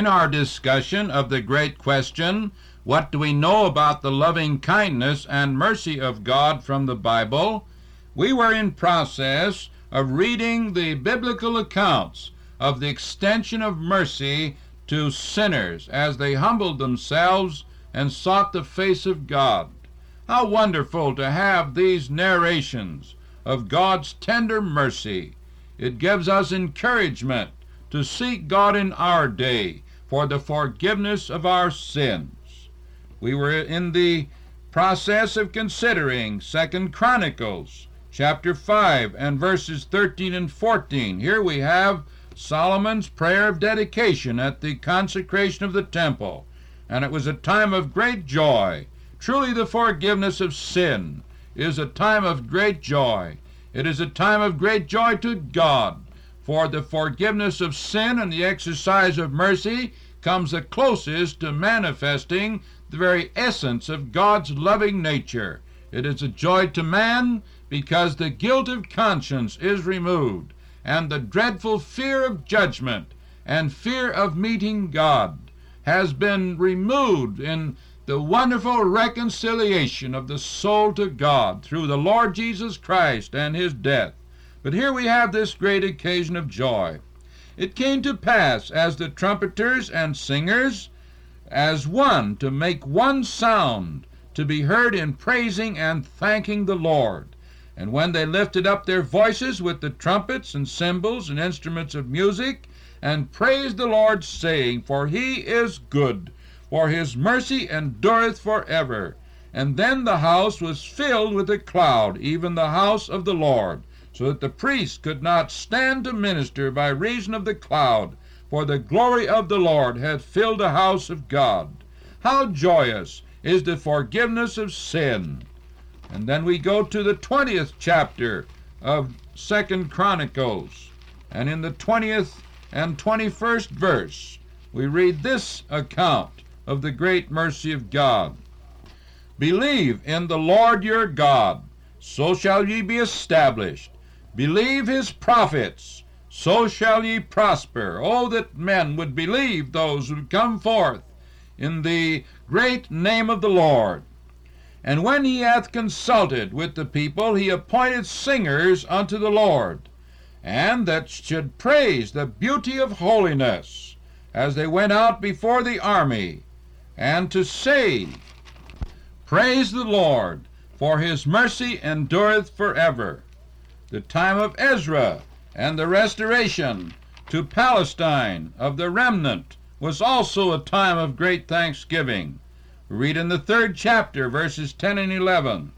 In our discussion of the great question, what do we know about the loving kindness and mercy of God from the Bible? We were in process of reading the biblical accounts of the extension of mercy to sinners as they humbled themselves and sought the face of God. How wonderful to have these narrations of God's tender mercy. It gives us encouragement to seek God in our day for the forgiveness of our sins. We were in the process of considering Second Chronicles chapter 5 and verses 13 and 14. Here we have Solomon's prayer of dedication at the consecration of the temple, and it was a time of great joy. Truly, the forgiveness of sin is a time of great joy. It is a time of great joy to God, for the forgiveness of sin and the exercise of mercy comes the closest to manifesting the very essence of God's loving nature. It is a joy to man because the guilt of conscience is removed, and the dreadful fear of judgment and fear of meeting God has been removed in the wonderful reconciliation of the soul to God through the Lord Jesus Christ and his death. But here we have this great occasion of joy. It came to pass as the trumpeters and singers, as one, to make one sound, to be heard in praising and thanking the Lord. And when they lifted up their voices with the trumpets and cymbals and instruments of music, and praised the Lord, saying, For he is good, for his mercy endureth for ever. And then the house was filled with a cloud, even the house of the Lord, so that the priests could not stand to minister by reason of the cloud, for the glory of the Lord hath filled the house of God. How joyous is the forgiveness of sin! And then we go to the 20th chapter of Second Chronicles, and in the 20th and 21st verse we read this account of the great mercy of God. Believe in the Lord your God, so shall ye be established. Believe his prophets, so shall ye prosper. Oh, that men would believe those who come forth in the great name of the Lord. And when he hath consulted with the people, he appointed singers unto the Lord, and that should praise the beauty of holiness, as they went out before the army, and to say, Praise the Lord, for his mercy endureth forever. The time of Ezra and the restoration to Palestine of the remnant was also a time of great thanksgiving. Read in the third chapter, verses 10 and 11.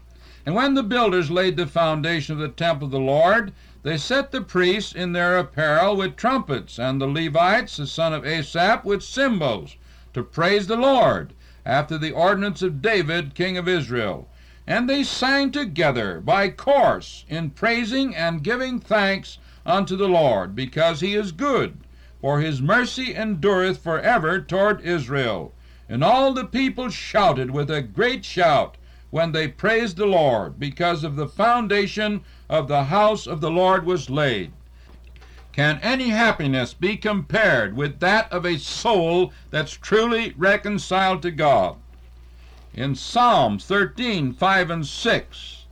And when the builders laid the foundation of the temple of the Lord, they set the priests in their apparel with trumpets, and the Levites, the son of Asaph, with cymbals, to praise the Lord, after the ordinance of David, king of Israel. And they sang together by course in praising and giving thanks unto the Lord, because he is good, for his mercy endureth for ever toward Israel. And all the people shouted with a great shout when they praised the Lord, because of the foundation of the house of the Lord was laid. Can any happiness be compared with that of a soul that's truly reconciled to God? In Psalms 13, 5 and 6,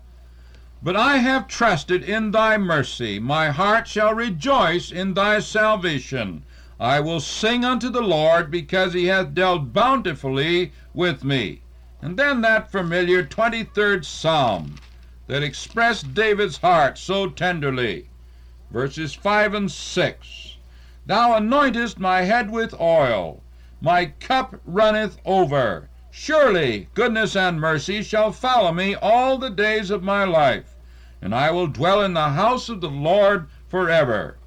But I have trusted in thy mercy, my heart shall rejoice in thy salvation. I will sing unto the Lord, because he hath dealt bountifully with me. And then that familiar 23rd Psalm that expressed David's heart so tenderly verses 5 and 6. Thou anointest my head with oil, my cup runneth over. Surely goodness and mercy shall follow me all the days of my life, and I will dwell in the house of the Lord forever.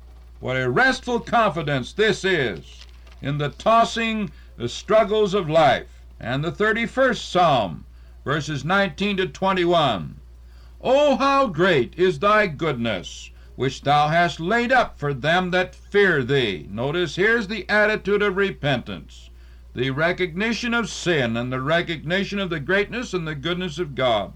What a restful confidence this is in the tossing the struggles of life. And the 31st Psalm, verses 19 to 21. Oh, how great is thy goodness! which thou hast laid up for them that fear thee. Notice here's the attitude of repentance, the recognition of sin, and the recognition of the greatness and the goodness of God,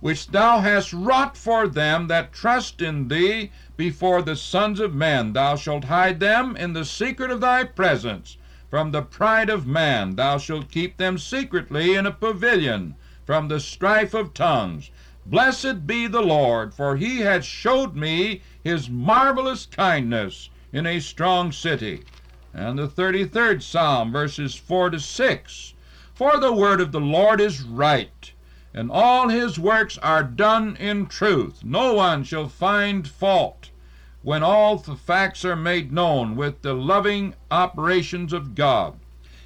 which thou hast wrought for them that trust in thee before the sons of men. Thou shalt hide them in the secret of thy presence from the pride of man. Thou shalt keep them secretly in a pavilion from the strife of tongues. Blessed be the Lord, for he hath showed me his marvelous kindness in a strong city. And the 33rd Psalm, verses 4 to 6. For the word of the Lord is right, and all his works are done in truth. No one shall find fault when all the facts are made known with the loving operations of God.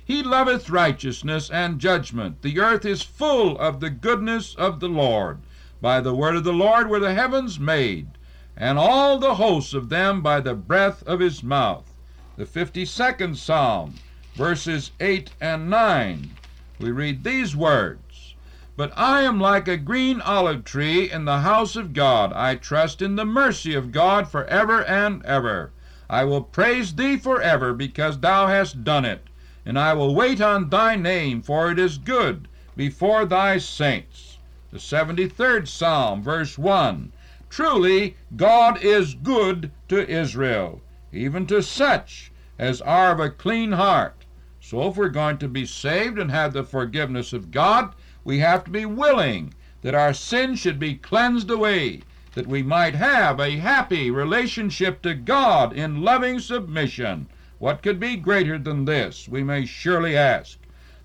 He loveth righteousness and judgment. The earth is full of the goodness of the Lord. By the word of the Lord were the heavens made, and all the hosts of them by the breath of his mouth. The 52nd Psalm, verses 8 and 9, we read these words But I am like a green olive tree in the house of God. I trust in the mercy of God for ever and ever. I will praise thee for ever because thou hast done it and I will wait on thy name, for it is good before thy saints. The 73rd Psalm, verse 1 Truly, God is good to Israel, even to such as are of a clean heart. So, if we're going to be saved and have the forgiveness of God, we have to be willing that our sins should be cleansed away, that we might have a happy relationship to God in loving submission. What could be greater than this? We may surely ask.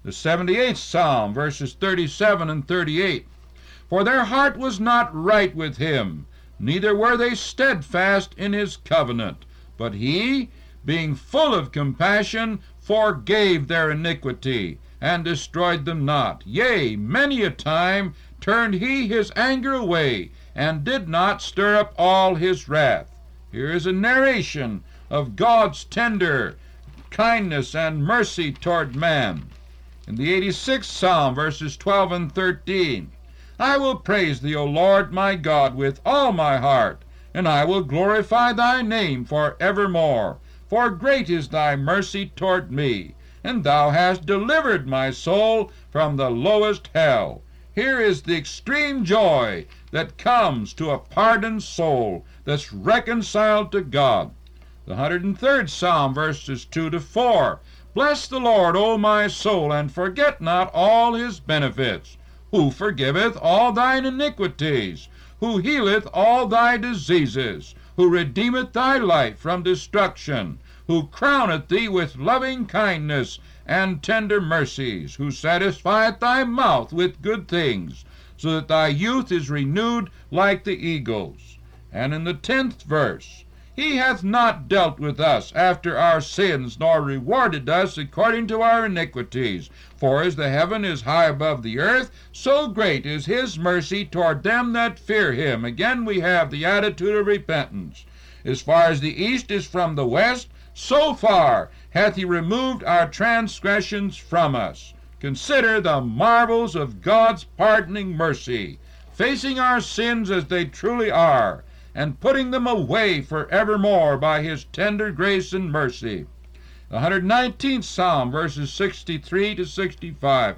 The 78th Psalm, verses 37 and 38. For their heart was not right with him, neither were they steadfast in his covenant. But he, being full of compassion, forgave their iniquity, and destroyed them not. Yea, many a time turned he his anger away, and did not stir up all his wrath. Here is a narration of God's tender kindness and mercy toward man. In the 86th Psalm, verses 12 and 13, I will praise thee, O Lord my God, with all my heart, and I will glorify thy name for evermore. For great is thy mercy toward me, and thou hast delivered my soul from the lowest hell. Here is the extreme joy that comes to a pardoned soul that's reconciled to God. The 103rd Psalm, verses 2 to 4. Bless the Lord, O my soul, and forget not all his benefits, who forgiveth all thine iniquities, who healeth all thy diseases, who redeemeth thy life from destruction, who crowneth thee with loving kindness and tender mercies, who satisfieth thy mouth with good things, so that thy youth is renewed like the eagles. And in the tenth verse, he hath not dealt with us after our sins, nor rewarded us according to our iniquities. For as the heaven is high above the earth, so great is his mercy toward them that fear him. Again we have the attitude of repentance. As far as the east is from the west, so far hath he removed our transgressions from us. Consider the marvels of God's pardoning mercy, facing our sins as they truly are and putting them away for evermore by his tender grace and mercy. The 119th Psalm, verses 63 to 65.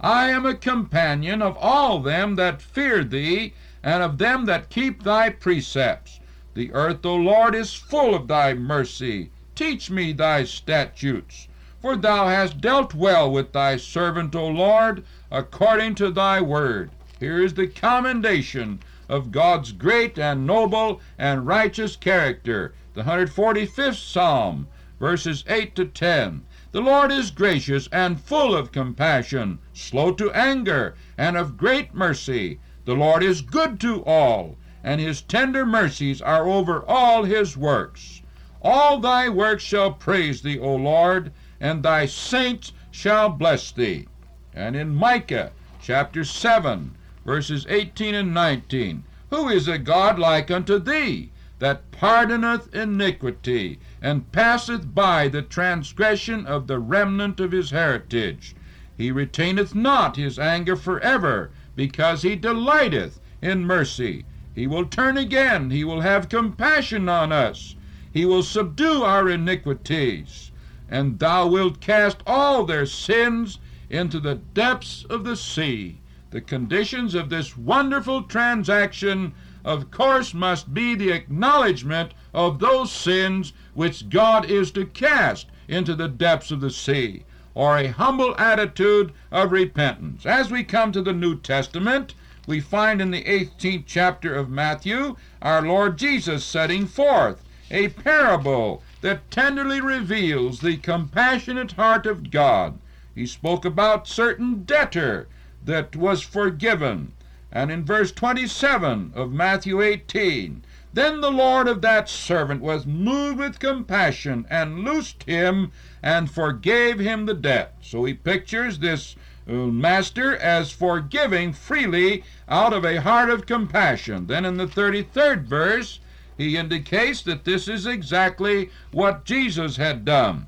I am a companion of all them that fear thee, and of them that keep thy precepts. The earth, O Lord, is full of thy mercy. Teach me thy statutes. For thou hast dealt well with thy servant, O Lord, according to thy word. Here is the commendation of God's great and noble and righteous character. The 145th Psalm, verses 8 to 10. The Lord is gracious and full of compassion, slow to anger, and of great mercy. The Lord is good to all, and his tender mercies are over all his works. All thy works shall praise thee, O Lord, and thy saints shall bless thee. And in Micah chapter 7, verses 18 and 19. Who is a God like unto thee, that pardoneth iniquity, and passeth by the transgression of the remnant of his heritage? He retaineth not his anger forever, because he delighteth in mercy. He will turn again, he will have compassion on us, he will subdue our iniquities, and thou wilt cast all their sins into the depths of the sea. The conditions of this wonderful transaction, of course, must be the acknowledgment of those sins which God is to cast into the depths of the sea, or a humble attitude of repentance. As we come to the New Testament, we find in the 18th chapter of Matthew our Lord Jesus setting forth a parable that tenderly reveals the compassionate heart of God. He spoke about certain debtor that was forgiven. And in verse 27 of Matthew 18, then the Lord of that servant was moved with compassion and loosed him and forgave him the debt. So he pictures this uh, master as forgiving freely out of a heart of compassion. Then in the 33rd verse, he indicates that this is exactly what Jesus had done.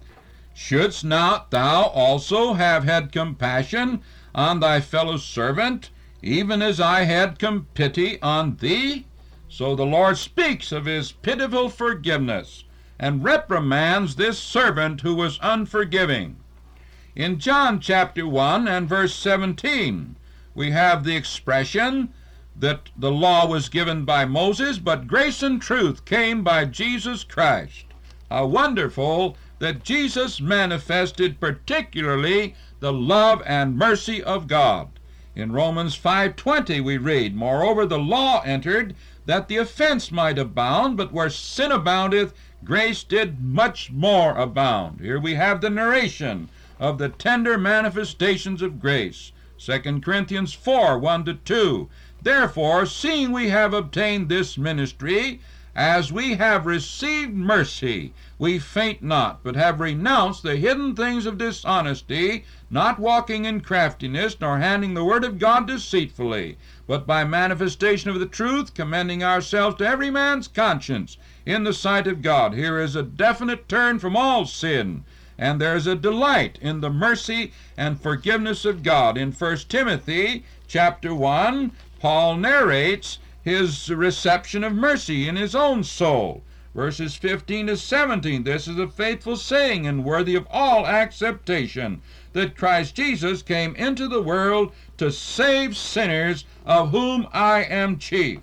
Shouldst not thou also have had compassion on thy fellow servant, even as I had pity on thee? So the Lord speaks of his pitiful forgiveness and reprimands this servant who was unforgiving. In John chapter 1 and verse 17, we have the expression that the law was given by Moses, but grace and truth came by Jesus Christ. How wonderful that Jesus manifested particularly the love and mercy of God. In Romans 5:20 we read, Moreover the law entered that the offense might abound, but where sin aboundeth, grace did much more abound. Here we have the narration of the tender manifestations of grace. 2 Corinthians 4 1 to 2. Therefore, seeing we have obtained this ministry, as we have received mercy, we faint not, but have renounced the hidden things of dishonesty, not walking in craftiness, nor handing the word of God deceitfully, but by manifestation of the truth, commending ourselves to every man's conscience in the sight of God. Here is a definite turn from all sin and there is a delight in the mercy and forgiveness of God. In 1 Timothy chapter 1, Paul narrates his reception of mercy in his own soul. Verses 15 to 17, this is a faithful saying and worthy of all acceptation that Christ Jesus came into the world to save sinners, of whom I am chief.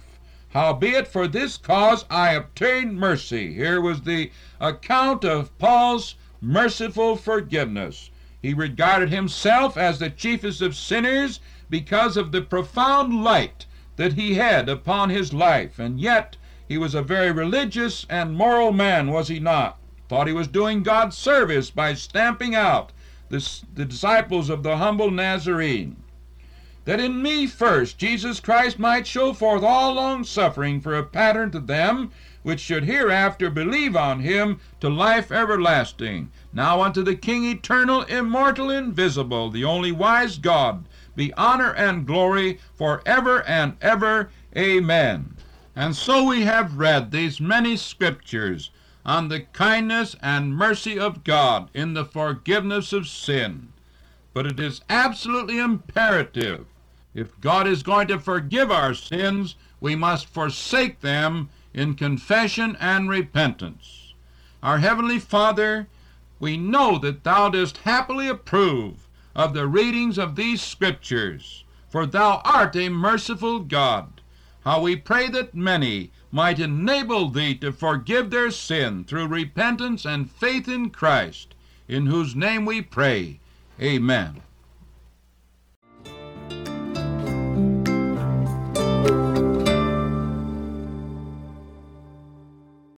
Howbeit for this cause I obtained mercy. Here was the account of Paul's merciful forgiveness. He regarded himself as the chiefest of sinners because of the profound light that he had upon his life, and yet he was a very religious and moral man, was he not? Thought he was doing God's service by stamping out the, disciples of the humble Nazarene. That in me first Jesus Christ might show forth all long suffering for a pattern to them which should hereafter believe on him to life everlasting. Now unto the King eternal, immortal, invisible, the only wise God, be honor and glory for ever and ever. Amen. And so we have read these many scriptures on the kindness and mercy of God in the forgiveness of sin. But it is absolutely imperative. If God is going to forgive our sins, we must forsake them in confession and repentance. Our Heavenly Father, we know that Thou dost happily approve of the readings of these Scriptures, for Thou art a merciful God. How we pray that many might enable Thee to forgive their sin through repentance and faith in Christ, in whose name we pray. Amen.